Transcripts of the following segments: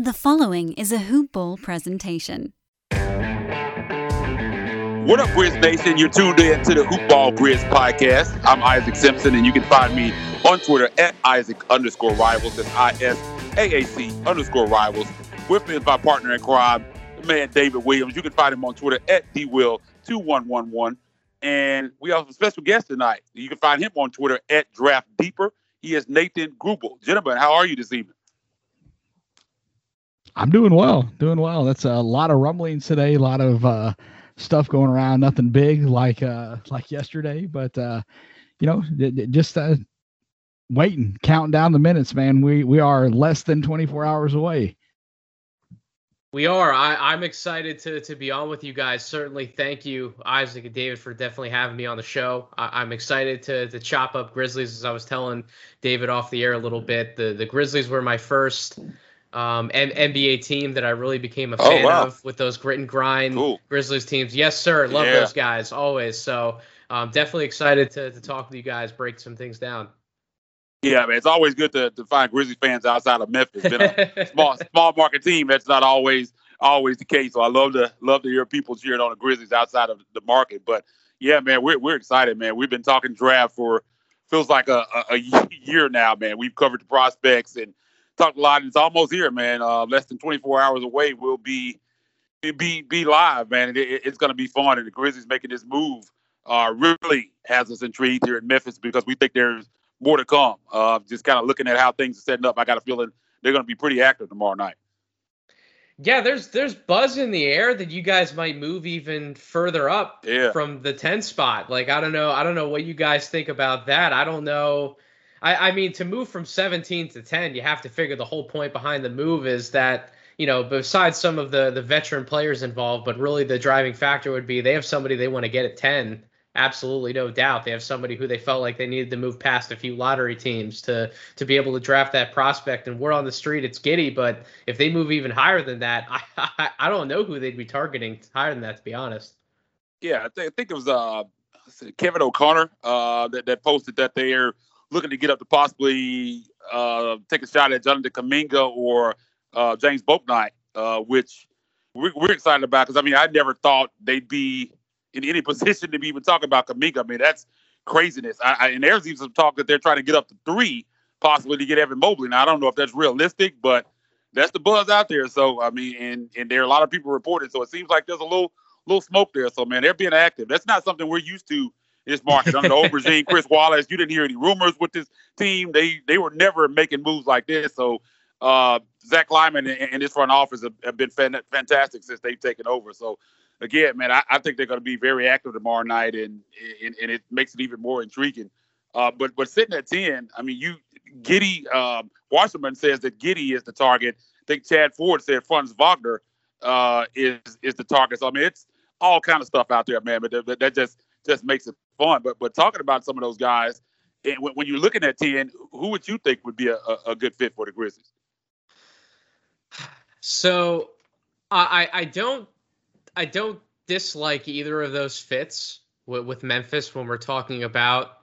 The following is a Hoop Ball presentation. What up, Grizz Nation? You're tuned in to the Hoop Ball Grizz podcast. I'm Isaac Simpson, and you can find me on Twitter at Isaac underscore rivals. That's I S A A C underscore rivals. With me is my partner in crime, the man David Williams. You can find him on Twitter at DWill2111. And we have a special guest tonight. You can find him on Twitter at Draft Deeper. He is Nathan Grubel. Gentlemen, how are you this evening? I'm doing well, doing well. That's a lot of rumblings today, a lot of uh, stuff going around. Nothing big like uh, like yesterday, but uh, you know, just uh, waiting, counting down the minutes, man. We we are less than 24 hours away. We are. I, am excited to to be on with you guys. Certainly, thank you, Isaac and David, for definitely having me on the show. I, am excited to to chop up Grizzlies. As I was telling David off the air a little bit, the the Grizzlies were my first um, M- NBA team that I really became a oh, fan wow. of with those grit and grind cool. Grizzlies teams. Yes, sir. Love yeah. those guys always. So um, definitely excited to to talk with you guys, break some things down. Yeah, man, it's always good to, to find Grizzlies fans outside of Memphis. Been a small small market team. That's not always always the case. So I love to love to hear people cheering on the Grizzlies outside of the market. But yeah, man, we're we're excited, man. We've been talking draft for feels like a, a, a year now, man. We've covered the prospects and talked a lot. It's almost here, man. Uh, less than 24 hours away. We'll be be be live, man. It, it's going to be fun. And the Grizzlies making this move uh, really has us intrigued here in Memphis because we think there's more to come. Uh, just kind of looking at how things are setting up, I got a feeling they're going to be pretty active tomorrow night. Yeah, there's there's buzz in the air that you guys might move even further up yeah. from the 10 spot. Like I don't know, I don't know what you guys think about that. I don't know. I, I mean, to move from 17 to 10, you have to figure the whole point behind the move is that you know, besides some of the the veteran players involved, but really the driving factor would be they have somebody they want to get at 10 absolutely no doubt. They have somebody who they felt like they needed to move past a few lottery teams to to be able to draft that prospect. And we're on the street it's Giddey, but if they move even higher than that I I, I don't know who they'd be targeting higher than that to be honest. Yeah I, th- I think it was uh Kevin O'Connor uh that, that posted that they're looking to get up to possibly uh take a shot at Jonathan Kuminga or uh James Bouknight uh which we're, we're excited about because I mean I never thought they'd be in any position to be even talking about Kuminga. I mean, that's craziness. I, I, and there's even some talk that they're trying to get up to three, possibly to get Evan Mobley. Now, I don't know if that's realistic, but that's the buzz out there. So, I mean, and and there are a lot of people reporting. So it seems like there's a little little smoke there. So, man, they're being active. That's not something we're used to this market under old. Chris Wallace, you didn't hear any rumors with this team. They they were never making moves like this. So. Uh, Zach Kleiman and, and his front office have, have been fan- fantastic since they've taken over. So again, man, I, I think they're going to be very active tomorrow night, and, and, and it makes it even more intriguing. Uh, but but sitting at ten, I mean, you Giddy um, Wasserman says that Giddey is the target. I think Chad Ford said Franz Wagner uh, is is the target. So I mean, it's all kind of stuff out there, man. But that, that just just makes it fun. But but talking about some of those guys, and when, when you're looking at ten, who would you think would be a, a, a good fit for the Grizzlies? So I I don't I don't dislike either of those fits with, with Memphis when we're talking about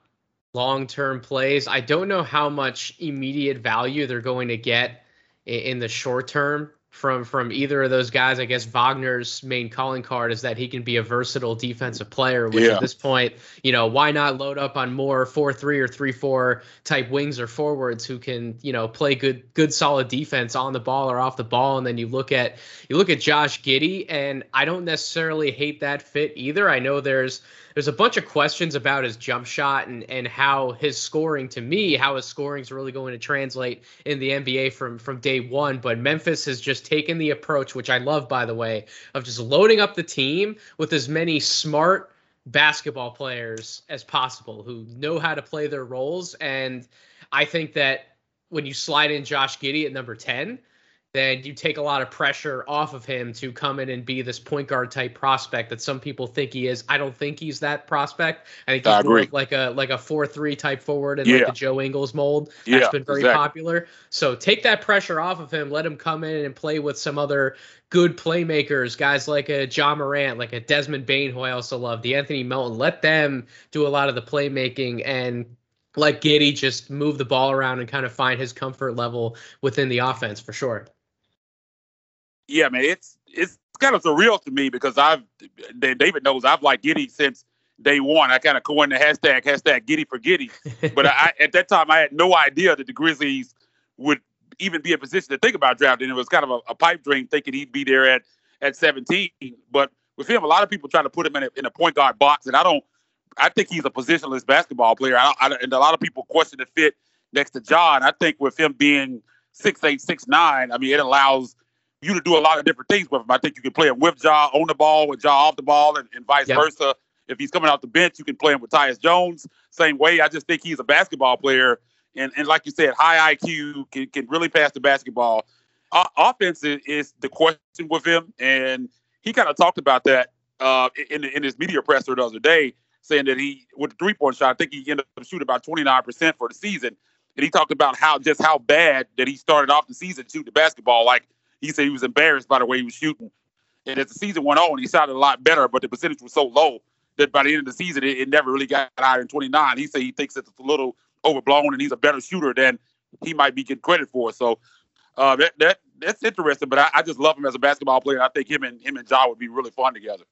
long term plays. I don't know how much immediate value they're going to get in, in the short term from from either of those guys. I guess Wagner's main calling card is that he can be a versatile defensive player, which yeah. at this point, you know, why not load up on more four three or three four type wings or forwards who can, you know, play good good solid defense on the ball or off the ball. And then you look at you look at Josh Giddey, and I don't necessarily hate that fit either. I know there's there's a bunch of questions about his jump shot and and how his scoring to me how his scoring is really going to translate in the NBA from from day one. But Memphis has just taken the approach which I love by the way of just loading up the team with as many smart basketball players as possible who know how to play their roles. And I think that when you slide in Josh Giddey at number 10 then you take a lot of pressure off of him to come in and be this point guard type prospect that some people think he is. I don't think he's that prospect. I think he's more like a like a four three type forward in yeah. like the Joe Ingles mold. That's yeah, been very exactly. popular. So take that pressure off of him. Let him come in and play with some other good playmakers, guys like a Ja Morant, like a Desmond Bane, who I also love, De'Anthony Melton. Let them do a lot of the playmaking and let Giddey just move the ball around and kind of find his comfort level within the offense for sure. Yeah, man, it's it's kind of surreal to me because I've David knows I've liked Giddey since day one. I kind of coined the hashtag hashtag Giddey for Giddey, but I, at that time I had no idea that the Grizzlies would even be in position to think about drafting. It was kind of a, a pipe dream thinking he'd be there at at 17. But with him, a lot of people try to put him in a, in a point guard box, and I don't. I think he's a positionless basketball player. I, I, and a lot of people question the fit next to Ja. I think with him being six eight, six nine, I mean, it allows you to do a lot of different things with him. I think you can play him with Ja on the ball, with Ja off the ball, and, and vice yep. versa. If he's coming off the bench, you can play him with Tyus Jones. Same way. I just think he's a basketball player. And, and like you said, high IQ, can, can really pass the basketball. O- offense is, is, the question with him. And he kind of talked about that uh, in, in his media presser the other day, saying that he, with the three point shot, I think he ended up shooting about 29% for the season. And he talked about how just how bad that he started off the season shooting the basketball. Like he said he was embarrassed by the way he was shooting. And as the season went on, he shot a lot better, but the percentage was so low that by the end of the season, it, it never really got higher than 29. He said he thinks it's a little overblown and he's a better shooter than he might be getting credit for. So uh, that that that's interesting. But I, I, just love him as a basketball player. I think him and him and Ja would be really fun together.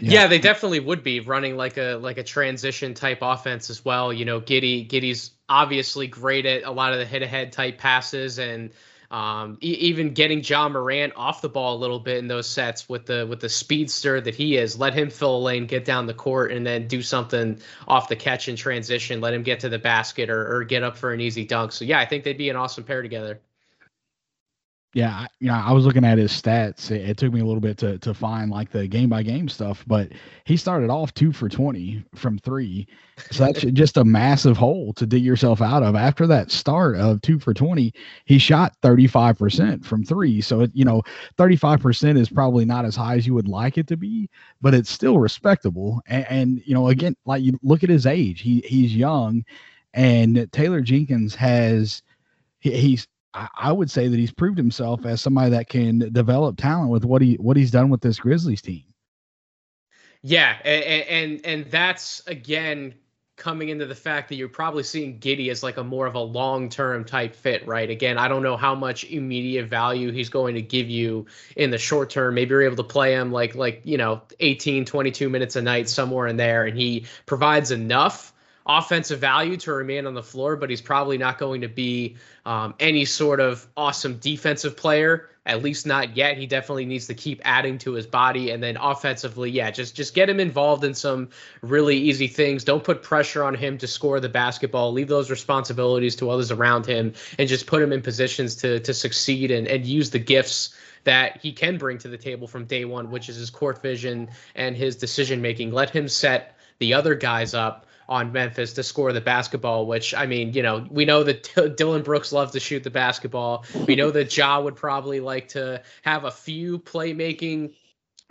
Yeah. yeah. they definitely would be running like a like a transition type offense as well. You know, Giddey Giddey's obviously great at a lot of the hit ahead type passes and um, e- even getting Ja Morant off the ball a little bit in those sets with the with the speedster that he is, let him fill a lane, get down the court, and then do something off the catch and transition. Let him get to the basket or, or get up for an easy dunk. So yeah, I think they'd be an awesome pair together. Yeah, you know, I was looking at his stats. It, it, took me a little bit to to find like the game by game stuff, but he started off two for twenty from three. So that's just a massive hole to dig yourself out of. After that start of two for twenty, he shot thirty five percent from three. So it, you know, thirty five percent is probably not as high as you would like it to be, but it's still respectable. And, and you know, again, like you look at his age, he he's young, and Taylor Jenkins has he, he's I, would say that he's proved himself as somebody that can develop talent with what he what he's done with this Grizzlies team. Yeah, and and, and that's again coming into the fact that you're probably seeing Giddey as like a more of a long-term type fit, right? Again, I don't know how much immediate value he's going to give you in the short term. Maybe you're able to play him like like, you know, 18, 22 minutes a night somewhere in there and he provides enough offensive value to remain on the floor, but he's probably not going to be um, any sort of awesome defensive player. At least not yet. He definitely needs to keep adding to his body, and then offensively, yeah, just just get him involved in some really easy things. Don't put pressure on him to score the basketball. Leave those responsibilities to others around him, and just put him in positions to to succeed and and use the gifts that he can bring to the table from day one, which is his court vision and his decision making. Let him set the other guys up on Memphis to score the basketball, which I mean, you know, we know that Dillon Brooks loves to shoot the basketball. We know that Ja would probably like to have a few playmaking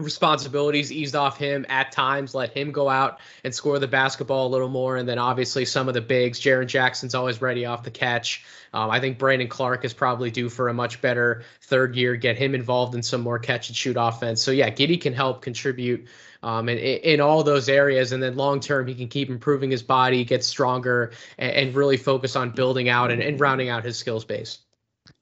responsibilities eased off him at times, let him go out and score the basketball a little more. And then obviously some of the bigs, Jaren Jackson's always ready off the catch. Um, I think Brandon Clarke is probably due for a much better third year, get him involved in some more catch and shoot offense. So yeah, Giddey can help contribute um, and in all those areas. And then long term, he can keep improving his body, get stronger, and, and really focus on building out and, and rounding out his skills base.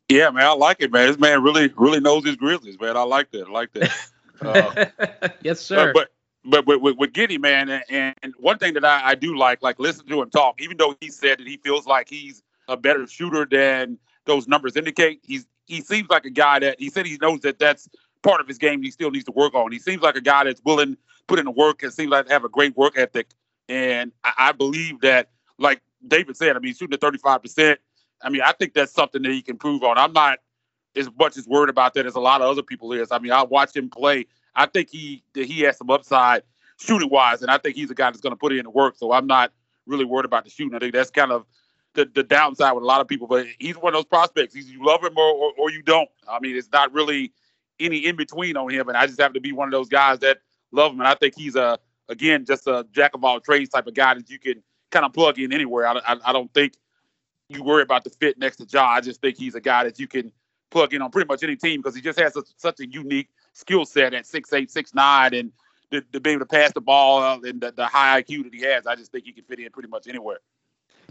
Yeah, man, I like it, man. This man really, really knows his Grizzlies, man. I like that. I like that. Uh, yes, sir. But, but but with, with Giddey, man, and, and one thing that I, I do like, like listen to him talk, even though he said that he feels like he's a better shooter than those numbers indicate, he's he seems like a guy that he said he knows that that's part of his game he still needs to work on. He seems like a guy that's willing to put in the work and seems like have a great work ethic. And I, I believe that, like David said, I mean, shooting at 35%, I mean, I think that's something that he can prove on. I'm not as much as worried about that as a lot of other people is. I mean, I watch him play. I think he that he has some upside shooting wise, and I think he's a guy that's going to put in the work. So I'm not really worried about the shooting. I think that's kind of the, the downside with a lot of people. But he's one of those prospects. He's, you love him or, or, or you don't. I mean, it's not really any in between on him. And I just have to be one of those guys that love him. And I think he's a again just a jack of all trades type of guy that you can kind of plug in anywhere. I, I, I don't think you worry about the fit next to Ja. I just think he's a guy that you can plug in on pretty much any team because he just has a, such a unique skill set at six eight, six nine, and to, to be able to pass the ball uh, and the, the high IQ that he has. I just think he can fit in pretty much anywhere.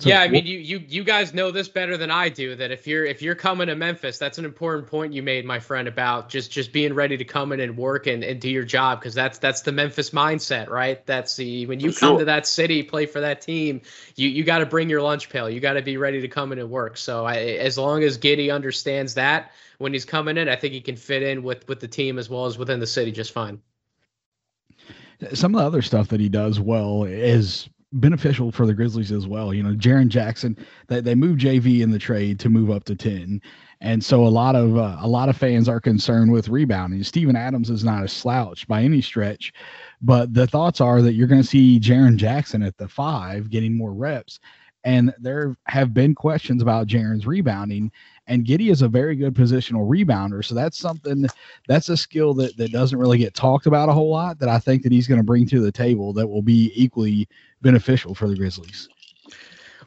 So yeah, I mean, you you you guys know this better than I do. That if you're if you're coming to Memphis, that's an important point you made, my friend, about just just being ready to come in and work and, and do your job because that's that's the Memphis mindset, right? That's the when you come sure. to that city, play for that team, you you got to bring your lunch pail. You got to be ready to come in and work. So I, as long as Giddey understands that when he's coming in, I think he can fit in with with the team as well as within the city just fine. some of the other stuff that he does well is beneficial for the Grizzlies as well. You know, Jaren Jackson, they, they moved JV in the trade to move up to 10. And so a lot of uh, a lot of fans are concerned with rebounding. Steven Adams is not a slouch by any stretch, but the thoughts are that you're going to see Jaren Jackson at the five getting more reps. And there have been questions about Jaren's rebounding, and Giddey is a very good positional rebounder. So that's something that's a skill that that doesn't really get talked about a whole lot that I think that he's going to bring to the table that will be equally beneficial for the Grizzlies.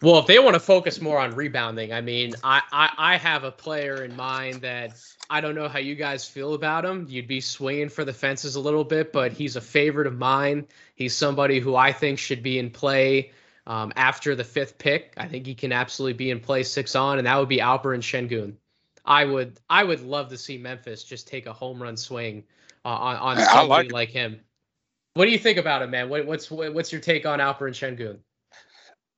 Well, if they want to focus more on rebounding, I mean, I, I I have a player in mind that I don't know how you guys feel about him. You'd be swinging for the fences a little bit, but he's a favorite of mine. He's somebody who I think should be in play um, after the fifth pick. I think he can absolutely be in play six on, and that would be Alperen Sengun. I would I would love to see Memphis just take a home run swing uh, on on I somebody like like, him. What do you think about him, man? What, what's what's your take on Alperen Sengun?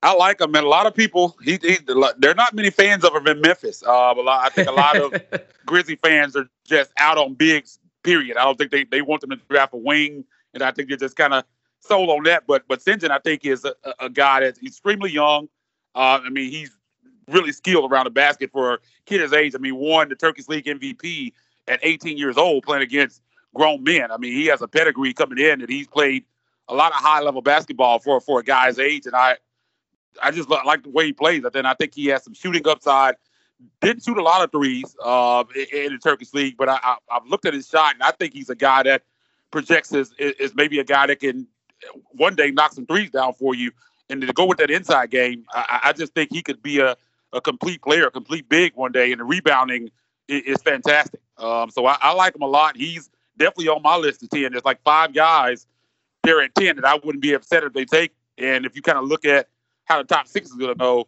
I like him, and a lot of people. He, he there are not many fans of him in Memphis. Uh, but I think a lot of Grizzly fans are just out on bigs. Period. I don't think they, they want them to draft a wing, and I think they're just kind of sold on that. But but Sengun, I think, is a, a- guy that's extremely young. Uh, I mean, he's really skilled around the basket for a kid his age. I mean, won the Turkish League MVP at 18 years old, playing against grown men. I mean, he has a pedigree coming in that he's played a lot of high level basketball for for a guy's age, and I I just li- like the way he plays. And then I think he has some shooting upside. Didn't shoot a lot of threes uh, in, the Turkish league, but I, I, I've looked at his shot, and I think he's a guy that projects as is maybe a guy that can one day knock some threes down for you. And to go with that inside game, I, I I just think he could be a, a complete player, a complete big one day, and the rebounding is, is fantastic. Um, so I, I like him a lot. He's definitely on my list of ten. There's like five guys there at ten that I wouldn't be upset if they take. And if you kind of look at how the top six is going to go,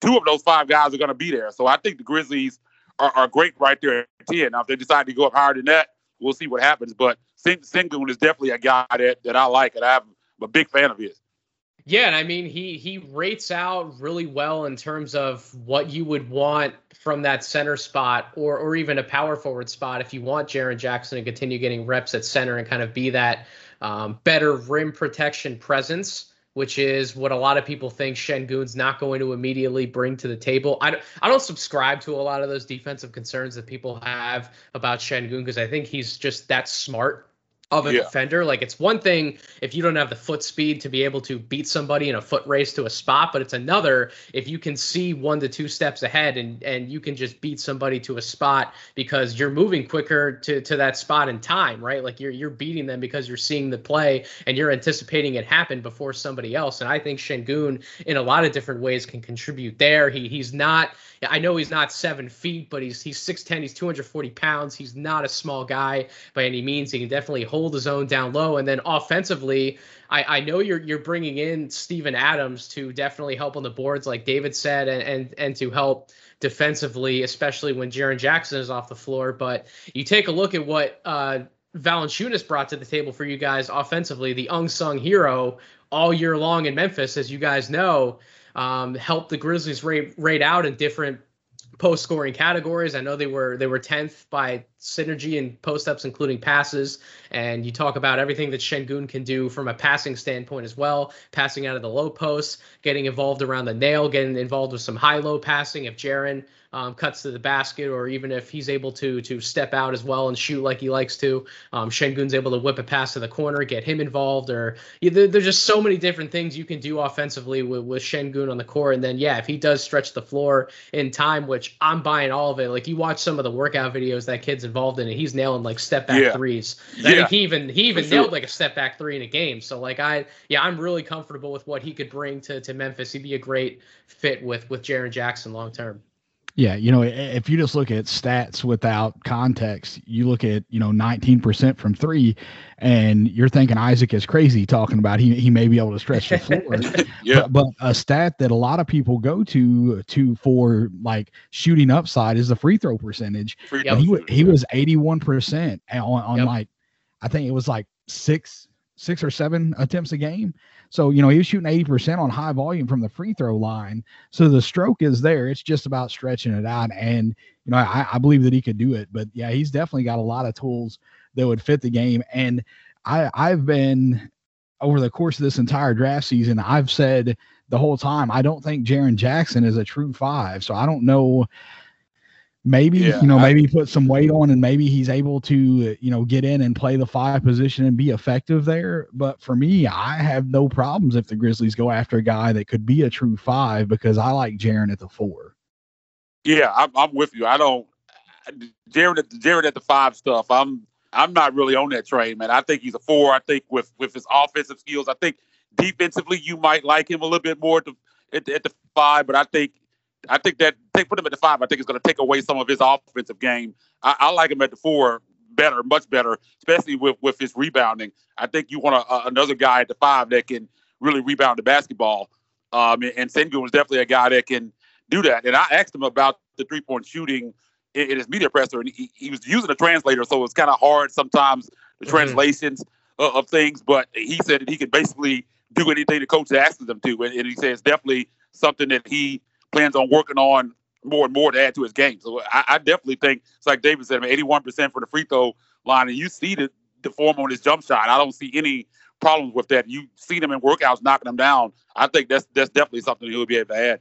two of those five guys are going to be there. So I think the Grizzlies are, are great right there at 10. Now, if they decide to go up higher than that, we'll see what happens. But Sing- Sengun is definitely a guy that, that I like, and I'm a big fan of his. Yeah, and I mean he he rates out really well in terms of what you would want from that center spot or or even a power forward spot if you want Jaren Jackson to continue getting reps at center and kind of be that um, better rim protection presence, which is what a lot of people think Sengun's not going to immediately bring to the table. I don't, I don't subscribe to a lot of those defensive concerns that people have about Sengun because I think he's just that smart of a Yeah. defender. Like it's one thing if you don't have the foot speed to be able to beat somebody in a foot race to a spot, but it's another if you can see one to two steps ahead and and you can just beat somebody to a spot because you're moving quicker to to that spot in time, right? Like you're you're beating them because you're seeing the play and you're anticipating it happen before somebody else. And I think Sengun in a lot of different ways can contribute there. He he's not I know he's not seven feet, but he's he's 6'10, he's 240 pounds. He's not a small guy by any means. He can definitely hold his zone down low. And then offensively, I, I know you're you're bringing in Steven Adams to definitely help on the boards, like David said, and and, and to help defensively, especially when Jaren Jackson is off the floor. But you take a look at what uh, Valanciunas brought to the table for you guys offensively, the unsung hero all year long in Memphis, as you guys know, um, helped the Grizzlies rate rate out in different post scoring categories. I know they were they were tenth by synergy and post ups, including passes. And you talk about everything that Sengun can do from a passing standpoint as well, passing out of the low post, getting involved around the nail, getting involved with some high low passing. If Jaren um, cuts to the basket, or even if he's able to to step out as well and shoot like he likes to, um, Sengun's able to whip a pass to the corner, get him involved. Or yeah, there, there's just so many different things you can do offensively with with Sengun on the court. And then yeah, if he does stretch the floor in time, which I'm buying all of it. Like you watch some of the workout videos that kid's involved in, and he's nailing like step back Yeah. threes. I Yeah, think he even he even sure. nailed like a step back three in a game. So like I yeah, I'm really comfortable with what he could bring to to Memphis. He'd be a great fit with with Jaren Jackson long term. Yeah, you know, if you just look at stats without context, you look at, you know, 19% from three, and you're thinking Isaac is crazy talking about he, he may be able to stretch the floor. yeah. But, but a stat that a lot of people go to to for like shooting upside is the free throw percentage. Free he, he was 81% on, on Yep. like, I think it was like six, six or seven attempts a game. So, you know, he was shooting 80% on high volume from the free throw line. So the stroke is there. It's just about stretching it out. And, you know, I, I believe that he could do it. But yeah, he's definitely got a lot of tools that would fit the game. And I, I've been over the course of this entire draft season, I've said the whole time, I don't think Jaren Jackson is a true five. So I don't know. Maybe, Yeah, you know, I- maybe put some weight on and maybe he's able to, you know, get in and play the five position and be effective there. But for me, I have no problems if the Grizzlies go after a guy that could be a true five because I like Jaren at the four. Yeah, I'm, I'm with you. I don't Jared at the at the five stuff. I'm I'm not really on that train, man. I think he's a four. I think with with his offensive skills, I think defensively you might like him a little bit more at the at the, at the five. But I think I think that take put him at the five. I think it's going to take away some of his offensive game. I, I like him at the four better, much better, especially with with his rebounding. I think you want a, a, another guy at the five that can really rebound the basketball. Um, and, and Sengun is definitely a guy that can do that. And I asked him about the three point shooting in, in his media presser, and he, he was using a translator, so it's kind of hard sometimes the Mhm. translations of, of things. But he said that he could basically do anything the coach asks him to, and, and he says definitely something that he plans on working on more and more to add to his game. So I, I definitely think it's like David said, I mean, 81% for the free throw line, and you see the, the form on his jump shot. I don't see any problems with that. You see him in workouts knocking them down. I think that's that's definitely something he'll be able to add.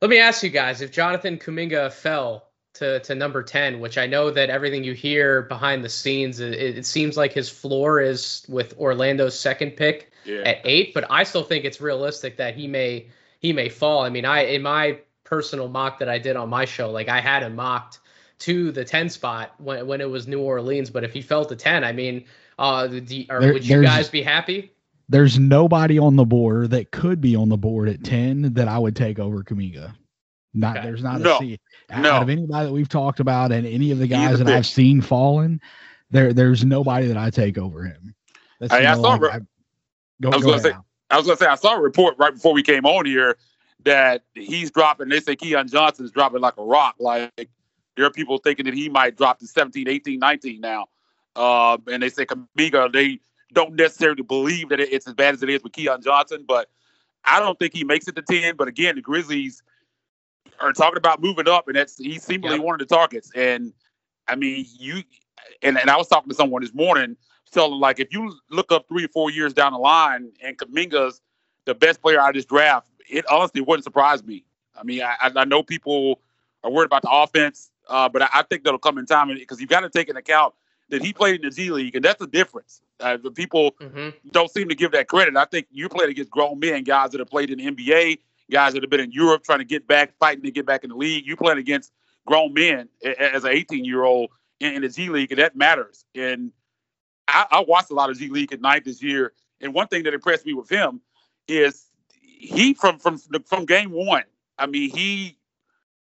Let me ask you guys if Jonathan Kuminga fell to, to number 10, which I know that everything you hear behind the scenes, it, it seems like his floor is with Orlando's second pick Yeah. at eight, but I still think it's realistic that he may he may fall. I mean, I in my personal mock that I did on my show, like I had him mocked to the 10 spot when when it was New Orleans, but if he fell to 10, I mean, uh, do, or There- would you guys be happy? There's nobody on the board that could be on the board at 10 that I would take over Kuminga. Not Okay. there's not No. a C. Out No. of anybody that we've talked about and any of the guys a that I've seen fallen, there there's nobody that I take over him. That's, Hey, I know, saw like, I- go, I was go gonna ahead say- Al. I was gonna say I saw a report right before we came on here that he's dropping. They say Keon Johnson is dropping like a rock. Like there are people thinking that he might drop to 17, 18, 19 now. Uh, and they say Kuminga, they don't necessarily believe that it's as bad as it is with Keon Johnson, but I don't think he makes it to 10. But again, the Grizzlies are talking about moving up, and that's he's seemingly Yep. one of the targets. And I mean, you and, and I was talking to someone this morning, telling them, like if you look up three or four years down the line, and Kuminga's the best player out of this draft, it honestly wouldn't surprise me. I mean, I, I- know people are worried about the offense, uh, but I, I think that'll come in time because you've got to take into account that he played in the G League, and that's the difference. Uh, the people hmm don't seem to give that credit. I think you're playing against grown men, guys that have played in the NBA, guys that have been in Europe trying to get back, fighting to get back in the league. You're playing against grown men as an 18 year old in, in the G League, and that matters. And I, I watched a lot of G League at night this year, and one thing that impressed me with him is he from from from game one. I mean, he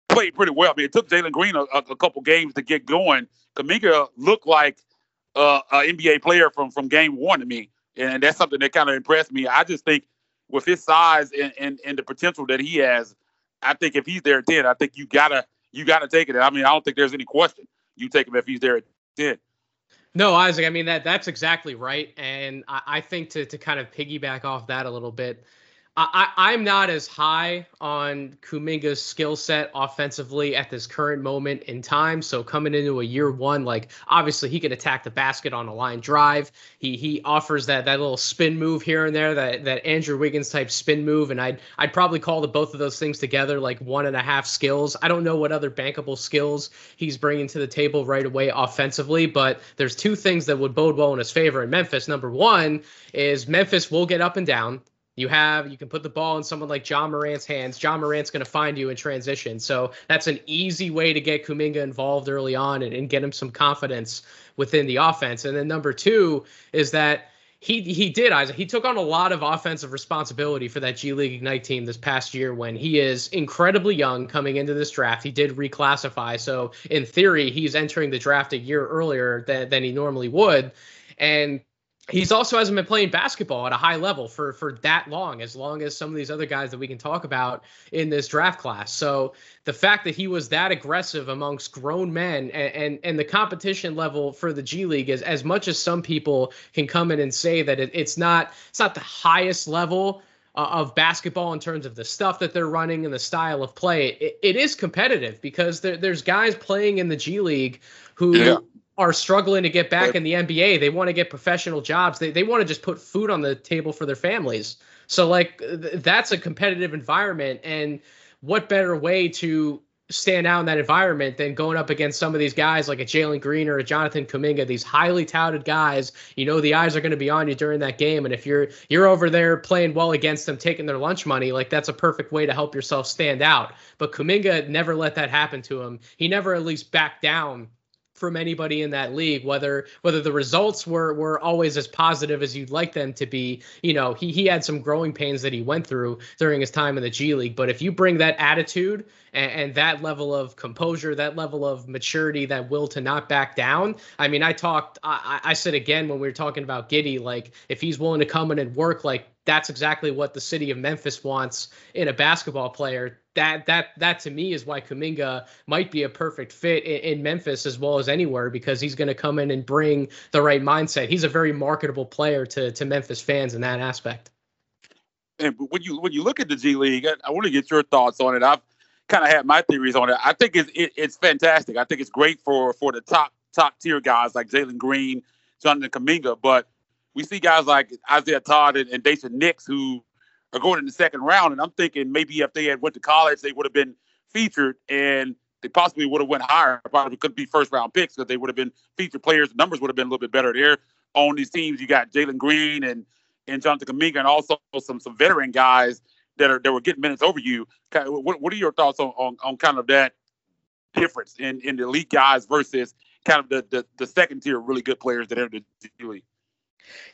played pretty well. I mean, it took Jalen Green a, a, couple games to get going. Kuminga looked like uh, an NBA player from from game one to me, and that's something that kind of impressed me. I just think with his size and, and and the potential that he has, I think if he's there at ten, I think you gotta you gotta take it. I mean, I don't think there's any question. You take him if he's there at ten. No, Isaac. I mean that that's exactly right, and I, I think to to kind of piggyback off that a little bit, I, I'm not as high on Kuminga's skill set offensively at this current moment in time. So coming into a year one, like obviously he can attack the basket on a line drive. He he offers that that little spin move here and there, that that Andrew Wiggins type spin move, and I'd I'd probably call the both of those things together like one and a half skills. I don't know what other bankable skills he's bringing to the table right away offensively, but there's two things that would bode well in his favor in Memphis. Number one is Memphis will get up and down. You have you can put the ball in someone like Ja Morant's hands. Ja Morant's going to find you in transition, so that's an easy way to get Kuminga involved early on and, and get him some confidence within the offense. And then number two is that he he did Isaac. He took on a lot of offensive responsibility for that G League Ignite team this past year when he is incredibly young coming into this draft. He did reclassify, so in theory, he's entering the draft a year earlier than, than he normally would. And he's also hasn't been playing basketball at a high level for for that long as long as some of these other guys that we can talk about in this draft class. So the fact that he was that aggressive amongst grown men and and, and the competition level for the g league is as much as some people can come in and say that it, it's not it's not the highest level uh, of basketball in terms of the stuff that they're running and the style of play. It, it is competitive because there, there's guys playing in the g league who yeah are struggling to get back in the NBA. They want to get professional jobs. They they want to just put food on the table for their families. So like th- that's a competitive environment and what better way to stand out in that environment than going up against some of these guys like a Jalen Green or a Jonathan Kuminga, these highly touted guys. You know the eyes are going to be on you during that game, and if you're you're over there playing well against them, taking their lunch money, like that's a perfect way to help yourself stand out. But Kuminga never let that happen to him. He never at least backed down from anybody in that league whether whether the results were were always as positive as you'd like them to be. You know he he had some growing pains that he went through during his time in the G League but if you bring that attitude and, and that level of composure that level of maturity that will to not back down I mean I talked I I said again when we were talking about Giddey like if he's willing to come in and work like that's exactly what the city of Memphis wants in a basketball player. That that that to me is why Kuminga might be a perfect fit in, in Memphis as well as anywhere because he's going to come in and bring the right mindset. He's a very marketable player to to Memphis fans in that aspect. And when you when you look at the G League, I, I want to get your thoughts on it. I've kind of had my theories on it. I think it's it, it's fantastic. I think it's great for for the top top tier guys like Jalen Green, Jonathan Kuminga, but we see guys like Isaiah Todd and, and Daishen Nix who are going in the second round, and I'm thinking maybe if they had went to college, they would have been featured and they possibly would have went higher. Probably could be first round picks because they would have been featured players. The numbers would have been a little bit better there on these teams. You got Jalen Green and and Jonathan Kuminga, and also some some veteran guys that are that were getting minutes over you. What, what are your thoughts on, on, on kind of that difference in in the elite guys versus kind of the the, the second tier really good players that are the league?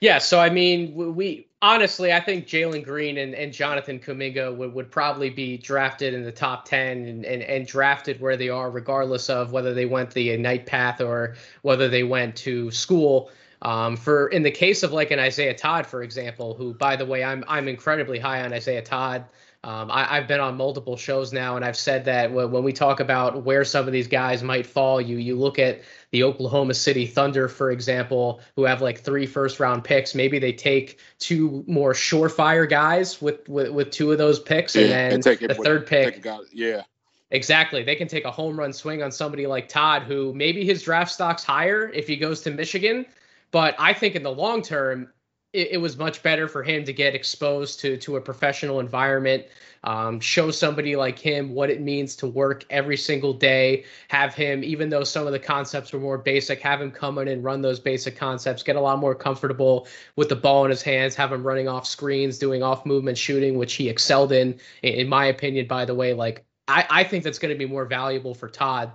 Yeah, so I mean, we honestly, I think Jalen Green and, and Jonathan Kuminga would, would probably be drafted in the top 10 and, and, and drafted where they are, regardless of whether they went the Ignite path or whether they went to school. Um, for in the case of like an Isaiah Todd, for example, who, by the way, I'm I'm incredibly high on Isaiah Todd. Um, I, have been on multiple shows now, and I've said that when we talk about where some of these guys might fall, you you look at the Oklahoma City Thunder, for example, who have like three first round picks. Maybe they take two more surefire guys with with, with two of those picks, and then the third pick. Yeah. Exactly. They can take a home run swing on somebody like Todd, who maybe his draft stock's higher if he goes to Michigan. But I think in the long term, it, it, was much better for him to get exposed to to a professional environment um, show somebody like him what it means to work every single day have him even though some of the concepts were more basic have him come in and run those basic concepts get a lot more comfortable with the ball in his hands have him running off screens doing off movement shooting which he excelled in in my opinion by the way. Like i, I think that's going to be more valuable for todd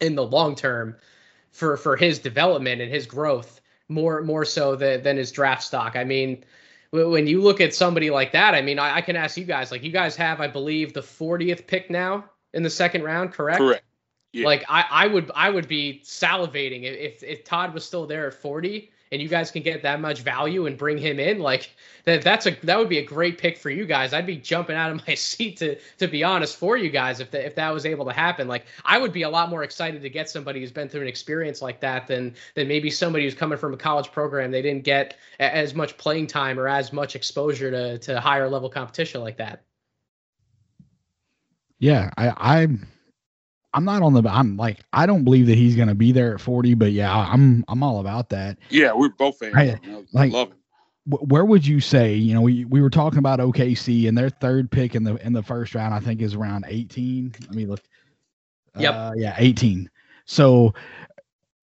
in the long term for for his development and his growth more more so than, than his draft stock. I mean, when you look at somebody like that, I mean, I, I, can ask you guys, like you guys have, I believe, the 40th pick now in the second round, correct? Correct. Yeah. Like I, I would I would be salivating if if Todd was still there at 40 and you guys can get that much value and bring him in, like that that's a that would be a great pick for you guys. I'd be jumping out of my seat to to be honest for you guys if the, if that was able to happen. Like I would be a lot more excited to get somebody who's been through an experience like that than than maybe somebody who's coming from a college program. They didn't get as much playing time or as much exposure to to higher level competition like that. Yeah, I I'm I'm not on the. I'm like I don't believe that he's going to be there at 40, but yeah, I'm I'm all about that. Yeah, we're both fans. I, like, love him. Where would you say? You know, we, we were talking about OKC and their third pick in the in the first round. I think is around 18. Let me look. Yep. Uh, yeah, 18. So,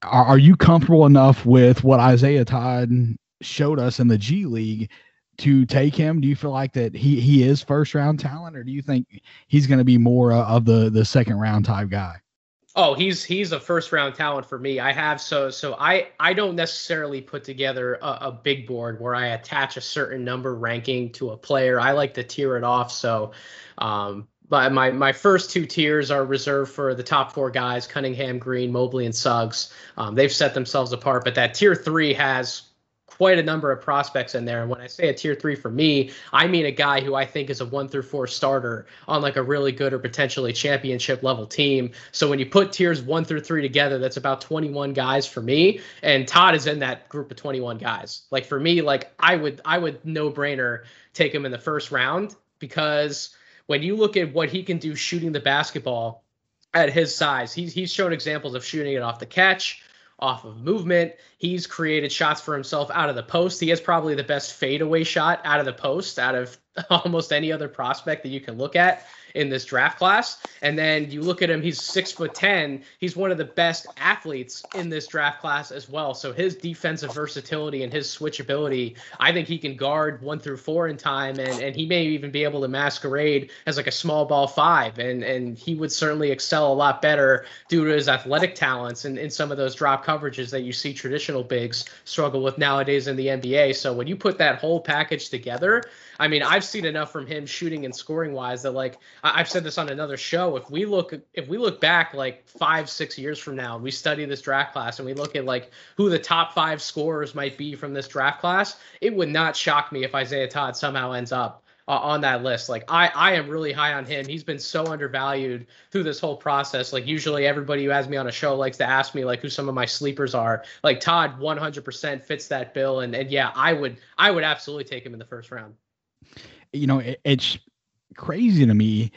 are, are you comfortable enough with what Isaiah Todd showed us in the G League to take him? Do you feel like that he he is first round talent, or do you think he's going to be more uh, of the the second round type guy? Oh, he's he's a first round talent for me. I have so so I I don't necessarily put together a, a, big board where I attach a certain number ranking to a player. I like to tier it off. So, um, but my my first two tiers are reserved for the top four guys: Cunningham, Green, Mobley, and Suggs. Um, they've set themselves apart. But that tier three has quite a number of prospects in there. And when I say a tier three for me, I mean a guy who I think is a one through four starter on like a really good or potentially championship level team. So when you put tiers one through three together, that's about 21 guys for me. And Todd is in that group of 21 guys. Like for me, like I would, I would no brainer take him in the first round because when you look at what he can do shooting the basketball at his size, he's, he's shown examples of shooting it off the catch off of movement. He's created shots for himself out of the post. He has probably the best fadeaway shot out of the post out of almost any other prospect that you can look at in this draft class. And then you look at him, he's six foot 10. He's one of the best athletes in this draft class as well. So his defensive versatility and his switchability, I think he can guard one through four in time. And, and he may even be able to masquerade as like a small ball five. And, and he would certainly excel a lot better due to his athletic talents and in some of those drop coverages that you see traditional bigs struggle with nowadays in the NBA. So when you put that whole package together, I mean, I've seen enough from him shooting and scoring wise that like I've said this on another show. If we look if we look back like five six years from now, and we study this draft class and we look at like who the top five scorers might be from this draft class, it would not shock me if Isaiah Todd somehow ends up uh, on that list. Like I, I am really high on him. He's been so undervalued through this whole process. Like usually everybody who has me on a show likes to ask me like who some of my sleepers are. Like Todd 100% fits that bill. And, and yeah, I would, I would absolutely take him in the first round you know, it, it's crazy to me.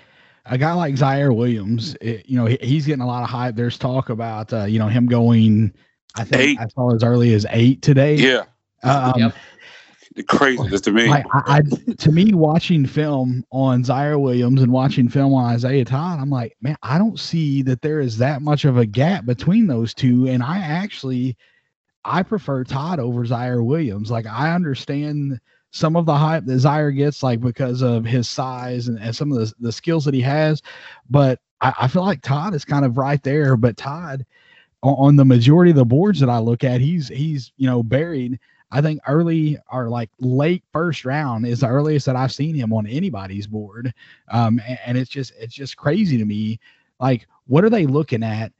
A guy like Ziaire Williams, it, you know, he, he's getting a lot of hype. There's talk about, uh, you know, him going. I think eight. I saw as early as eight today. Yeah. Um, yep. The craziness to me. I, I, to me, watching film on Ziaire Williams and watching film on Isaiah Todd, I'm like, man, I don't see that there is that much of a gap between those two. And I actually, I prefer Todd over Ziaire Williams. Like, I understand some of the hype that Ziaire gets, like because of his size and, and some of the, the skills that he has. But I, I, feel like Todd is kind of right there. But Todd, on, on, the majority of the boards that I look at, he's he's you know buried. I think early or like late first round is the earliest that I've seen him on anybody's board. Um, and, and it's just it's just crazy to me. Like, what are they looking at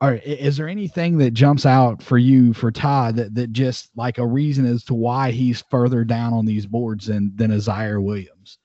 all right is there anything that jumps out for you for todd that, that just like a reason as to why he's further down on these boards than than a Ziaire williams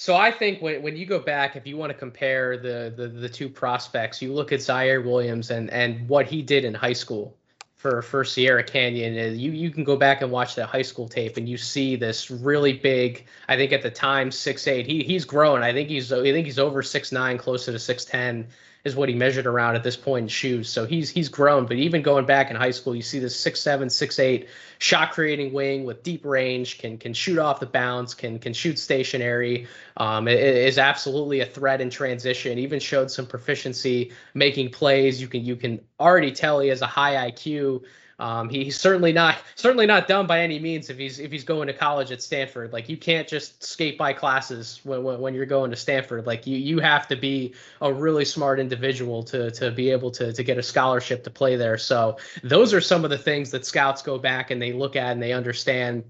so I think when, when you go back, if you want to compare the, the the two prospects, you look at Ziaire Williams and and what he did in high school for for Sierra Canyon. is You you can go back and watch that high school tape, and you see this really big. I think at the time six eight. He he's grown. I think he's I think he's over six nine, closer to six ten is what he measured around at this point in shoes. So he's he's grown. But even going back in high school, you see this six seven, six eight shot creating wing with deep range, can can shoot off the bounce, can can shoot stationary. Um, is absolutely a threat in transition. Even showed some proficiency making plays. You can you can already tell he has a high IQ. Um, he, he's certainly not certainly not dumb by any means if he's if he's going to college at Stanford. Like you can't just skate by classes when, when, when you're going to Stanford. Like you you have to be a really smart individual to to be able to to get a scholarship to play there. So those are some of the things that scouts go back and they look at and they understand.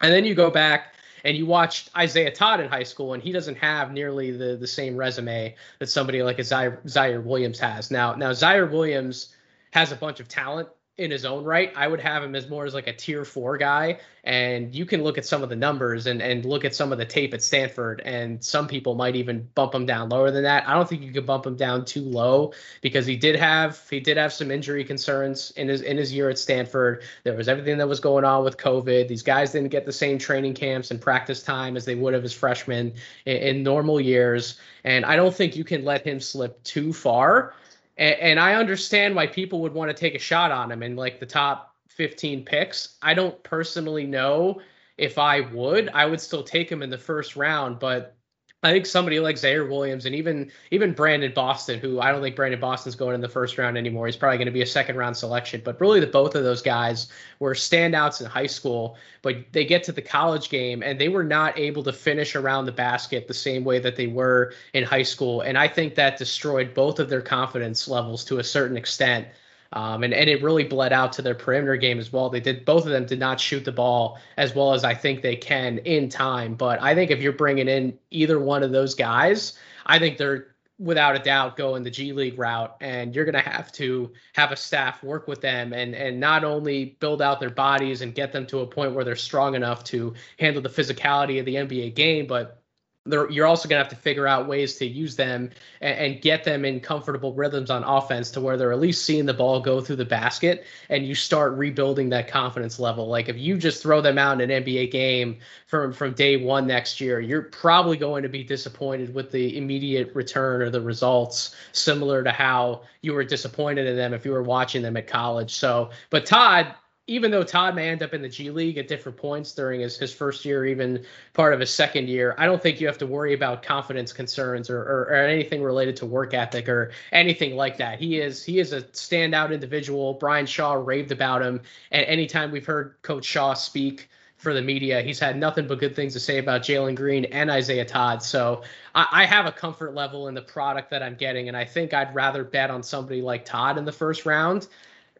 And then you go back and you watched Isaiah Todd in high school, and he doesn't have nearly the the same resume that somebody like a Ziaire, Ziaire Williams has. Now, now Ziaire Williams has a bunch of talent in his own right. I would have him as more as like a tier four guy. And you can look at some of the numbers and, and look at some of the tape at Stanford. And some people might even bump him down lower than that. I don't think you could bump him down too low because he did have he did have some injury concerns in his in his year at Stanford. There was everything that was going on with COVID. These guys didn't get the same training camps and practice time as they would have as freshmen in, in normal years. And I don't think you can let him slip too far and, and I understand why people would want to take a shot on him in like the top 15 picks. I don't personally know if I would. I would still take him in the first round, but I think somebody like Ziaire Williams and even even Brandon Boston, who I don't think Brandon Boston's going in the first round anymore. He's probably going to be a second round selection. But really, the both of those guys were standouts in high school, but they get to the college game and they were not able to finish around the basket the same way that they were in high school. And I think that destroyed both of their confidence levels to a certain extent. Um, and, and it really bled out to their perimeter game as well. They did both of them did not shoot the ball as well as I think they can in time. But I think if you're bringing in either one of those guys, I think they're without a doubt going the G League route, and you're going to have to have a staff work with them and and not only build out their bodies and get them to a point where they're strong enough to handle the physicality of the NBA game, but you're also going to have to figure out ways to use them and, and, get them in comfortable rhythms on offense to where they're at least seeing the ball go through the basket and you start rebuilding that confidence level. Like if you just throw them out in an NBA game from from day one next year, you're probably going to be disappointed with the immediate return or the results, similar to how you were disappointed in them if you were watching them at college. So, but Todd, even though Todd may end up in the G League at different points during his, his first year, even part of his second year, I don't think you have to worry about confidence concerns or, or, or, anything related to work ethic or anything like that. He is he is a standout individual. Brian Shaw raved about him, and anytime we've heard Coach Shaw speak for the media, he's had nothing but good things to say about Jalen Green and Isaiah Todd. So I, I have a comfort level in the product that I'm getting, and I think I'd rather bet on somebody like Todd in the first round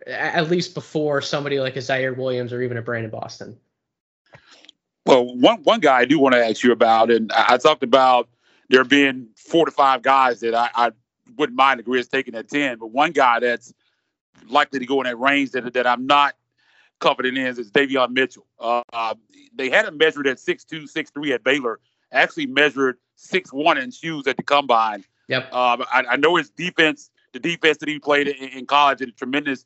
at least before somebody like a Ziaire Williams or even a Brandon Boston. Well, one one guy I do want to ask you about, and I, talked about there being four to five guys that I, I wouldn't mind the Grizz taking at ten, but one guy that's likely to go in that range that that I'm not confident in is Davion Mitchell. Uh, they had him measured at six two, six three at Baylor. Actually measured six one in shoes at the combine. Yep. Uh, I, I, know his defense, the defense that he played in, college, and a tremendous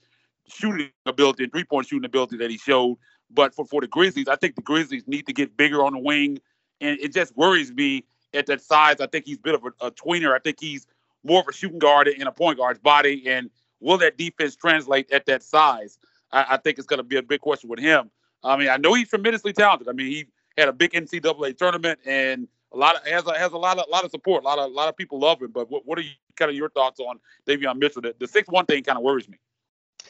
shooting ability and three point shooting ability that he showed. But for, for the Grizzlies, I think the Grizzlies need to get bigger on the wing. And it just worries me at that size. I think he's a bit of a, a tweener. I think he's more of a shooting guard in a point guard's body. And will that defense translate at that size? I, I think it's going to be a big question with him. I mean, I know he's tremendously talented. I mean, he had a big NCAA tournament and a lot of has a, has a lot of lot of support. A lot of a lot of people love him. But what, what are you kind of your thoughts on Davion Mitchell? The, six one thing kind of worries me.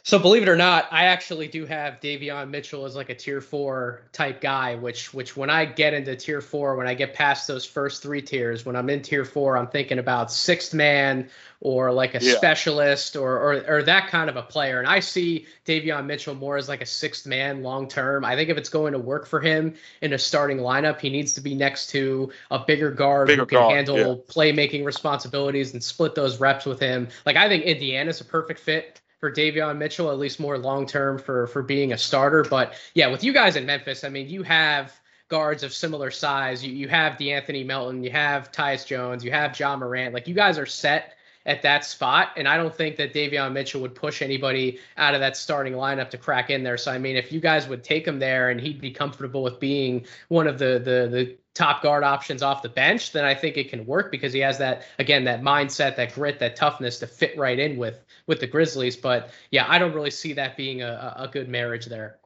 So believe it or not, I actually do have Davion Mitchell as like a tier four type guy, which which when I get into tier four, when I get past those first three tiers, when I'm in tier four, I'm thinking about sixth man or like a yeah. specialist or, or or that kind of a player. And I see Davion Mitchell more as like a sixth man long term. I think if it's going to work for him in a starting lineup, he needs to be next to a bigger guard bigger who can guard, handle yeah. playmaking responsibilities and split those reps with him. Like I think Indiana's a perfect fit for Davion Mitchell, at least more long term for for being a starter. But yeah, with you guys in Memphis, I mean, you have guards of similar size. You you have De'Anthony Melton, you have Tyus Jones, you have Ja Morant. Like you guys are set at that spot. And I don't think that Davion Mitchell would push anybody out of that starting lineup to crack in there. So I mean, if you guys would take him there and he'd be comfortable with being one of the the the top guard options off the bench, then I think it can work because he has that again that mindset, that grit, that toughness to fit right in with with the Grizzlies. But yeah, I don't really see that being a, a good marriage there.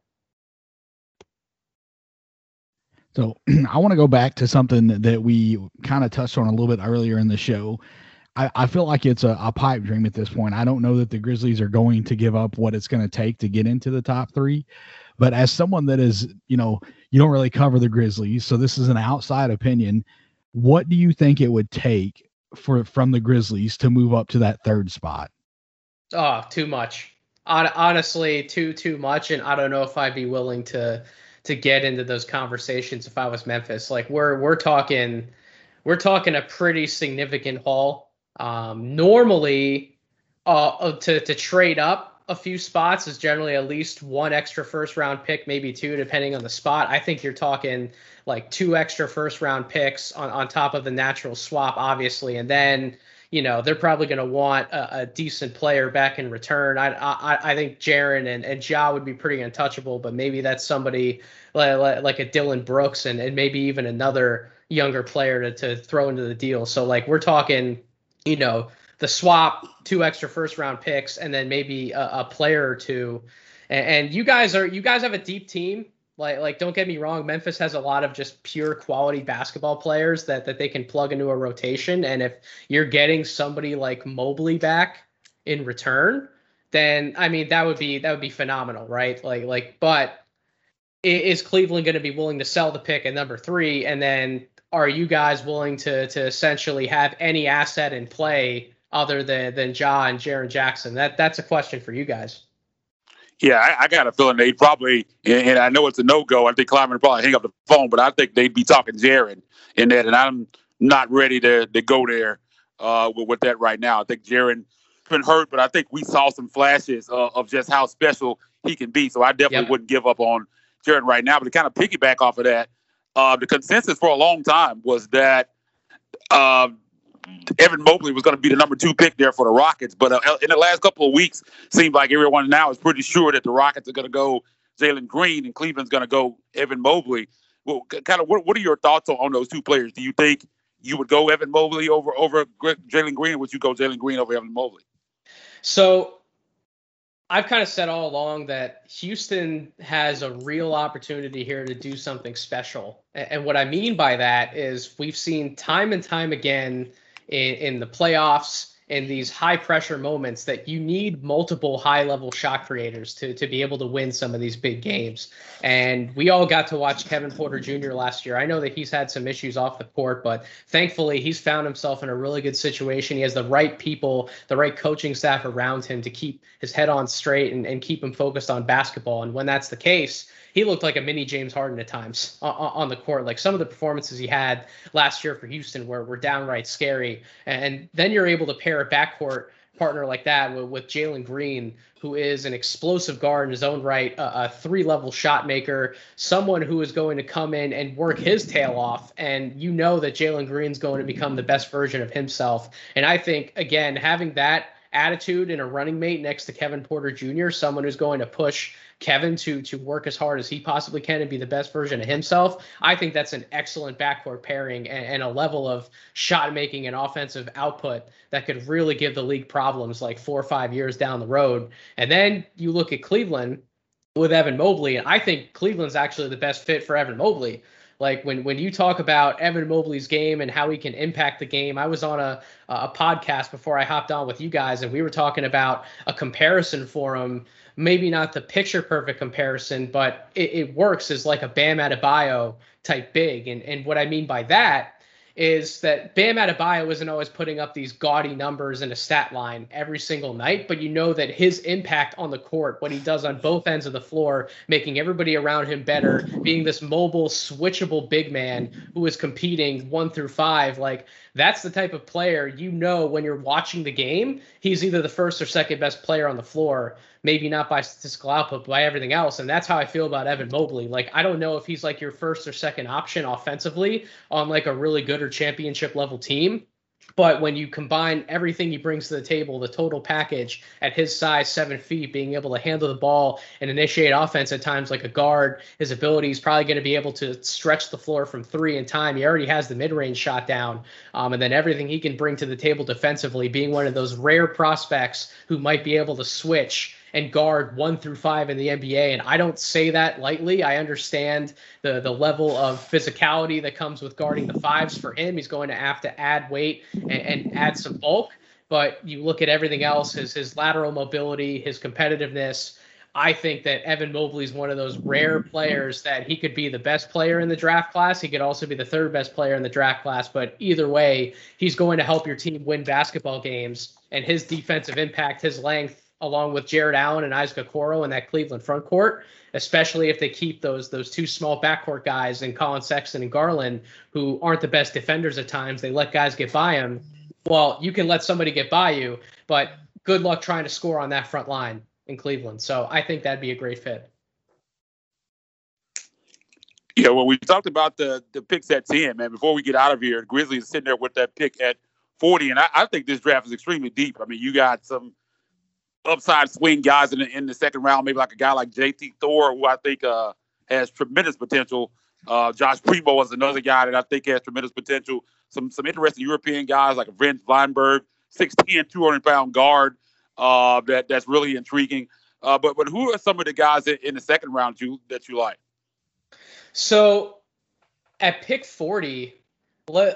So I want to go back to something that we kind of touched on a little bit earlier in the show. I, I feel like it's a, a, pipe dream at this point. I don't know that the Grizzlies are going to give up what it's going to take to get into the top three. But as someone that is, you know, you don't really cover the Grizzlies, so this is an outside opinion. What do you think it would take for from the Grizzlies to move up to that third spot? Oh, too much. Honestly, too too much, and I don't know if I'd be willing to to get into those conversations if I was Memphis. Like we're we're talking we're talking a pretty significant haul. Um, normally, uh, uh to to trade up a few spots is generally at least one extra first round pick, maybe two, depending on the spot. I think you're talking like two extra first round picks on on top of the natural swap, obviously, and then you know they're probably going to want a, a, decent player back in return. I I, I think Jaren and, and Ja would be pretty untouchable, but maybe that's somebody like, like a Dillon Brooks and, and maybe even another younger player to, to throw into the deal. So like we're talking, you know, the swap, two extra first round picks, and then maybe a, a player or two. And, and you guys are you guys have a deep team Like, like don't get me wrong, Memphis has a lot of just pure quality basketball players that that they can plug into a rotation. And if you're getting somebody like Mobley back in return, then I mean that would be that would be phenomenal, right? Like, like, but is Cleveland going to be willing to sell the pick at number three? And then are you guys willing to to essentially have any asset in play other than than Ja and Jaren Jackson? That that's a question for you guys. Yeah, I, I got a feeling they probably, and, I know it's a no go. I think Kleiman would probably hang up the phone, but I think they'd be talking Jaren in that, and I'm not ready to to go there uh, with, with that right now. I think Jaren been hurt, but I think we saw some flashes uh, of just how special he can be. So I definitely yep. wouldn't give up on Jaren right now. But to kind of piggyback off of that, uh, the consensus for a long time was that uh, Evan Mobley was going to be the number two pick there for the Rockets. But uh, in the last couple of weeks, seems like everyone now is pretty sure that the Rockets are going to go Jalen Green and Cleveland's going to go Evan Mobley. Well, kind of what, what are your thoughts on, on those two players? Do you think you would go Evan Mobley over over Jalen Green, or would you go Jalen Green over Evan Mobley? So I've kind of said all along that Houston has a real opportunity here to do something special. And what I mean by that is we've seen time and time again in, in the playoffs in these high pressure moments that you need multiple high level shot creators to, to be able to win some of these big games. And we all got to watch Kevin Porter Jr. last year. I know that he's had some issues off the court, but thankfully he's found himself in a really good situation. He has the right people, the right coaching staff around him to keep his head on straight and, and keep him focused on basketball. And when that's the case, he looked like a mini James Harden at times on, on, the court. Like some of the performances he had last year for Houston were, were downright scary. And then you're able to pair a backcourt partner like that with, with Jalen Green, who is an explosive guard in his own right, a, a three level shot maker, someone who is going to come in and work his tail off. And you know that Jalen Green's going to become the best version of himself. And I think, again, having that attitude and a running mate next to Kevin Porter Jr., someone who's going to push Kevin to to work as hard as he possibly can and be the best version of himself. I think that's an excellent backcourt pairing and, and, a level of shot making and offensive output that could really give the league problems like four or five years down the road. And then you look at Cleveland with Evan Mobley, and I think Cleveland's actually the best fit for Evan Mobley. Like when when you talk about Evan Mobley's game and how he can impact the game, I was on a a podcast before I hopped on with you guys, and we were talking about a comparison for him. Maybe not the picture perfect comparison, but it, it works as like a Bam Adebayo type big. And and what I mean by that is that Bam Adebayo isn't always putting up these gaudy numbers in a stat line every single night, but you know that his impact on the court, what he does on both ends of the floor, making everybody around him better, being this mobile, switchable big man who is competing one through five, like that's the type of player you know when you're watching the game, he's either the first or second best player on the floor maybe not by statistical output, but by everything else. And that's how I feel about Evan Mobley. Like, I don't know if he's like your first or second option offensively on like a really good or championship level team. But when you combine everything he brings to the table, the total package at his size, seven feet, being able to handle the ball and initiate offense at times like a guard, his ability is probably going to be able to stretch the floor from three in time. He already has the mid range shot down. Um, and then everything he can bring to the table defensively, being one of those rare prospects who might be able to switch and guard one through five in the NBA. And I don't say that lightly. I understand the the level of physicality that comes with guarding the fives for him. He's going to have to add weight and, and add some bulk. But you look at everything else, his his lateral mobility, his competitiveness. I think that Evan Mobley is one of those rare players that he could be the best player in the draft class. He could also be the third best player in the draft class. But either way, he's going to help your team win basketball games. And his defensive impact, his length, along with Jarrett Allen and Isaac Okoro in that Cleveland front court, especially if they keep those those two small backcourt guys and Collin Sexton and Garland, who aren't the best defenders at times. They let guys get by them. Well, you can let somebody get by you, but good luck trying to score on that front line in Cleveland. So I think that'd be a great fit. Yeah, well, we talked about the the picks at ten, man. Before we get out of here, Grizzlies sitting there with that pick at forty, and I, I think this draft is extremely deep. I mean, you got some upside swing guys in the, in the second round, maybe like a guy like JT Thor, who I think uh, has tremendous potential. Uh, Josh Primo is another guy that I think has tremendous potential. Some some interesting European guys like Vince Weinberg, 6'10", 200 pound guard. Uh, that that's really intriguing. Uh, but but who are some of the guys in, in the second round you that you like? So at pick 40,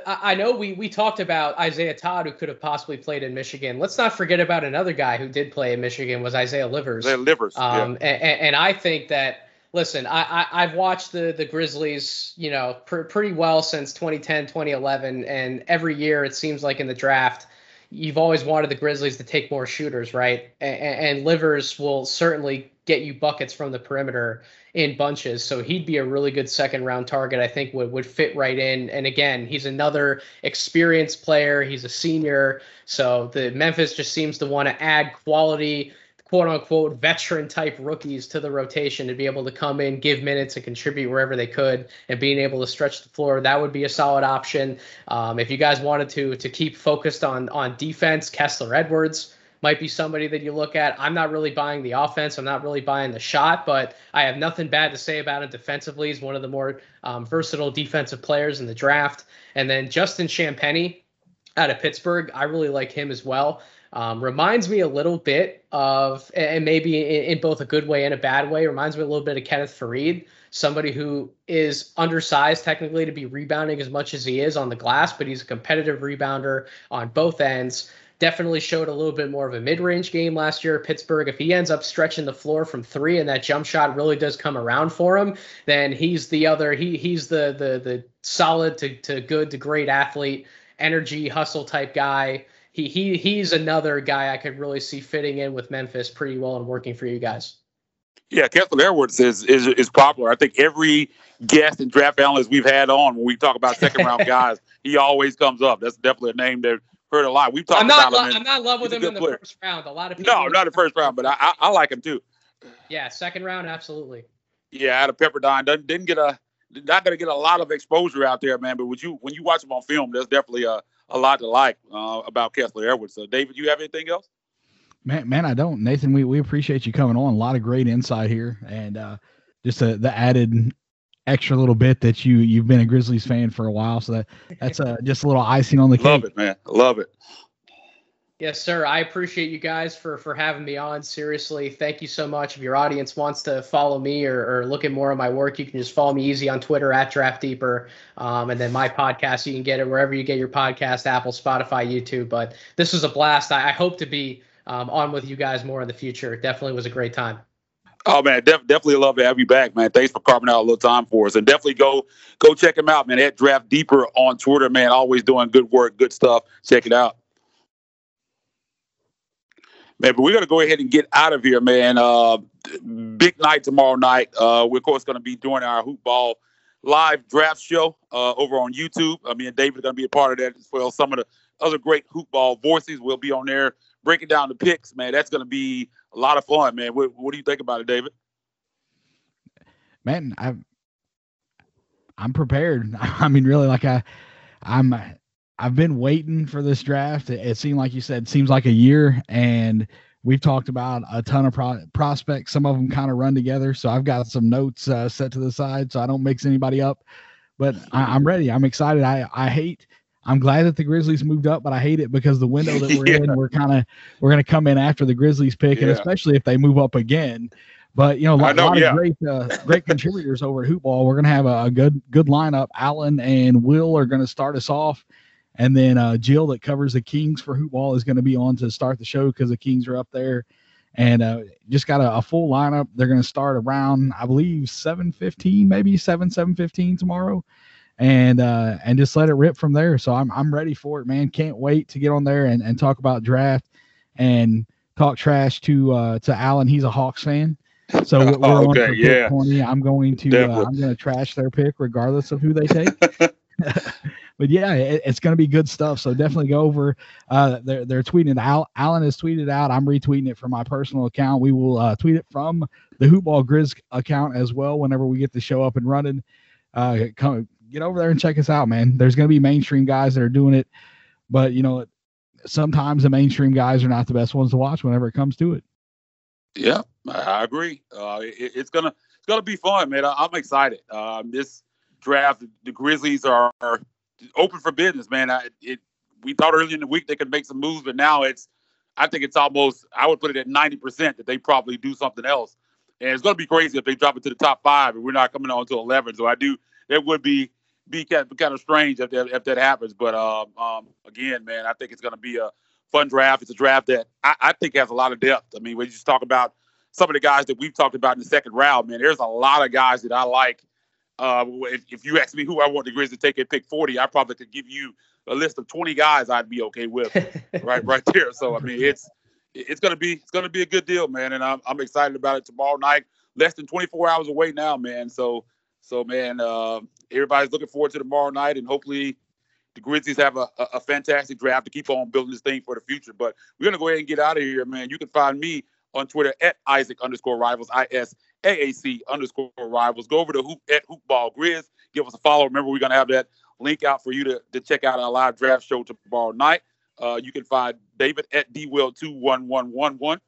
I know we we talked about Isaiah Todd, who could have possibly played in Michigan. Let's not forget about another guy who did play in Michigan was Isaiah Livers. Isaiah Livers, um, yeah. and, and, I think that listen, I, I have watched the the Grizzlies, you know, pr- pretty well since 2010, 2011, and every year it seems like in the draft, you've always wanted the Grizzlies to take more shooters, right? And, and Livers will certainly get you buckets from the perimeter in bunches. So he'd be a really good second round target. I think would would fit right in. And again, he's another experienced player. He's a senior. So the Memphis just seems to want to add quality quote unquote veteran type rookies to the rotation to be able to come in, give minutes, and contribute wherever they could, and being able to stretch the floor. That would be a solid option. Um, if you guys wanted to to keep focused on on defense, Kessler Edwards might be somebody that you look at. I'm not really buying the offense. I'm not really buying the shot, but I have nothing bad to say about him defensively. He's one of the more um, versatile defensive players in the draft. And then Justin Champagnie out of Pittsburgh, I really like him as well. Um, reminds me a little bit of, and maybe in, in, both a good way and a bad way, reminds me a little bit of Kenneth Faried, somebody who is undersized technically to be rebounding as much as he is on the glass, but he's a competitive rebounder on both ends definitely showed a little bit more of a mid-range game last year at Pittsburgh. If he ends up stretching the floor from three and that jump shot really does come around for him, then he's the other he he's the the the solid to, to good to great athlete, energy, hustle type guy. He he he's another guy I could really see fitting in with Memphis pretty well and working for you guys. Yeah, Kessler Edwards is, is is popular. I think every guest and draft analyst we've had on when we talk about second round guys, he always comes up. That's definitely a name that heard a lot. We've talked I'm not about him. I'm not in love with him in the player. first round. A lot of people. No, not the first round, but I, I, I, like him too. Yeah, second round, absolutely. Yeah, out of Pepperdine, didn't, didn't get a not going to get a lot of exposure out there, man. But would you when you watch him on film, there's definitely a, a lot to like uh, about Kessler Edwards. So, David, you have anything else? Man, man, I don't. Nathan, we, we appreciate you coming on. A lot of great insight here, and uh, just a, the added extra little bit that you you've been a Grizzlies fan for a while. So that that's uh, just a little icing on the cake. Love it, man. Love it. Yes, sir. I appreciate you guys for for having me on. Seriously, thank you so much. If your audience wants to follow me or, or look at more of my work, you can just follow me easy on Twitter at Draft Deeper, um, and then my podcast. You can get it wherever you get your podcast, Apple, Spotify, YouTube. But this was a blast. I, I hope to be um, on with you guys more in the future. It definitely was a great time. Oh man, def- definitely love to have you back, man. Thanks for carving out a little time for us, and definitely go go check him out, man. At Draft Deeper on Twitter, man. Always doing good work, good stuff. Check it out. Man, but we're gonna go ahead and get out of here, man. Uh, big night tomorrow night. Uh, we're of course gonna be doing our hoop ball live draft show uh, over on YouTube. I mean, David's gonna be a part of that as well. Some of the other great hoop ball voices will be on there breaking down the picks, man. That's gonna be a lot of fun, man. What, what do you think about it, David? Man, I'm I'm prepared. I mean, really, like I, I'm I've been waiting for this draft. It, it seemed like you said, seems like a year, and we've talked about a ton of pro- prospects. Some of them kind of run together, so I've got some notes uh, set to the side so I don't mix anybody up. But I, am ready. I'm excited. I I hate. I'm glad that the Grizzlies moved up, but I hate it because the window that we're yeah. in, we're kind of we're going to come in after the Grizzlies pick, yeah. and especially if they move up again. But you know, a know, lot yeah. of great uh, great contributors over at Hoopball. We're going to have a, a, good good lineup. Allen and Will are going to start us off. And then uh, Jill, that covers the Kings for Hoopball, is going to be on to start the show because the Kings are up there. And uh, just got a, a, full lineup. They're going to start around, I believe, seven fifteen, maybe seven seven fifteen tomorrow, and uh, and just let it rip from there. So I'm I'm ready for it, man. Can't wait to get on there and, and talk about draft and talk trash to uh, to Allen. He's a Hawks fan. So we're oh, okay, yeah. 20. I'm going to uh, I'm going to trash their pick regardless of who they take. but yeah, it, it's going to be good stuff. So definitely go over. Uh, they're they're tweeting out. Allen has tweeted out. I'm retweeting it from my personal account. We will uh, tweet it from the Hoopball Grizz account as well. Whenever we get the show up and running, uh, come get over there and check us out, man. There's going to be mainstream guys that are doing it, but you know, sometimes the mainstream guys are not the best ones to watch whenever it comes to it. Yeah, I agree. Uh, it, it's gonna it's gonna be fun, man. I, am excited. Um, this draft, the Grizzlies are, are open for business, man. I, it, we thought earlier in the week they could make some moves, but now it's, I think it's almost, I would put it at 90% that they probably do something else and it's going to be crazy if they drop it to the top five and we're not coming on to 11. So I do. It would be be kind of, kind of strange if that, if that happens. But um, um, again, man, I think it's going to be a fun draft. It's a draft that I, I, think has a lot of depth. I mean, we just talk about some of the guys that we've talked about in the second round. Man, there's a lot of guys that I like. Uh, if, if you ask me who I want the Grizz to take at pick 40, I probably could give you a list of 20 guys I'd be okay with, right, right there. So I mean, it's it's gonna be it's gonna be a good deal, man, and I'm I'm excited about it tomorrow night. Less than 24 hours away now, man. So so man, uh, everybody's looking forward to tomorrow night, and hopefully the Grizzlies have a, a, a, fantastic draft to keep on building this thing for the future. But we're gonna go ahead and get out of here, man. You can find me on Twitter at Isaac underscore rivals, I S A A C underscore rivals. Go over to hoop at hoopball grizz. Give us a follow. Remember, we're gonna have that link out for you to, to check out our live draft show tomorrow night. Uh, you can find David at dwill21111.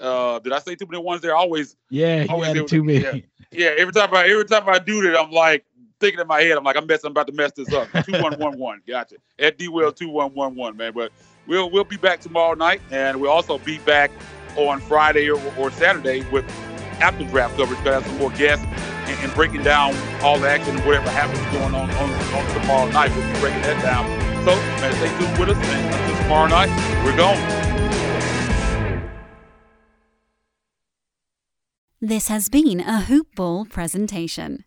Uh, did I say too many ones there? Always. Yeah, always too many. Yeah, yeah, every time I every time I do that, I'm like thinking in my head, I'm like, I'm messing, I'm about to mess this up. Two one one one. Gotcha. At dwill two one one one, man. But we'll we'll be back tomorrow night, and we'll also be back on Friday or, or Saturday with after draft coverage. Gonna have some more guests and, and, breaking down all the action and whatever happens going on on, on tomorrow night. We'll be breaking that down. So, man, stay tuned with us, and until tomorrow night, we're gone. This has been a Hoop Ball presentation.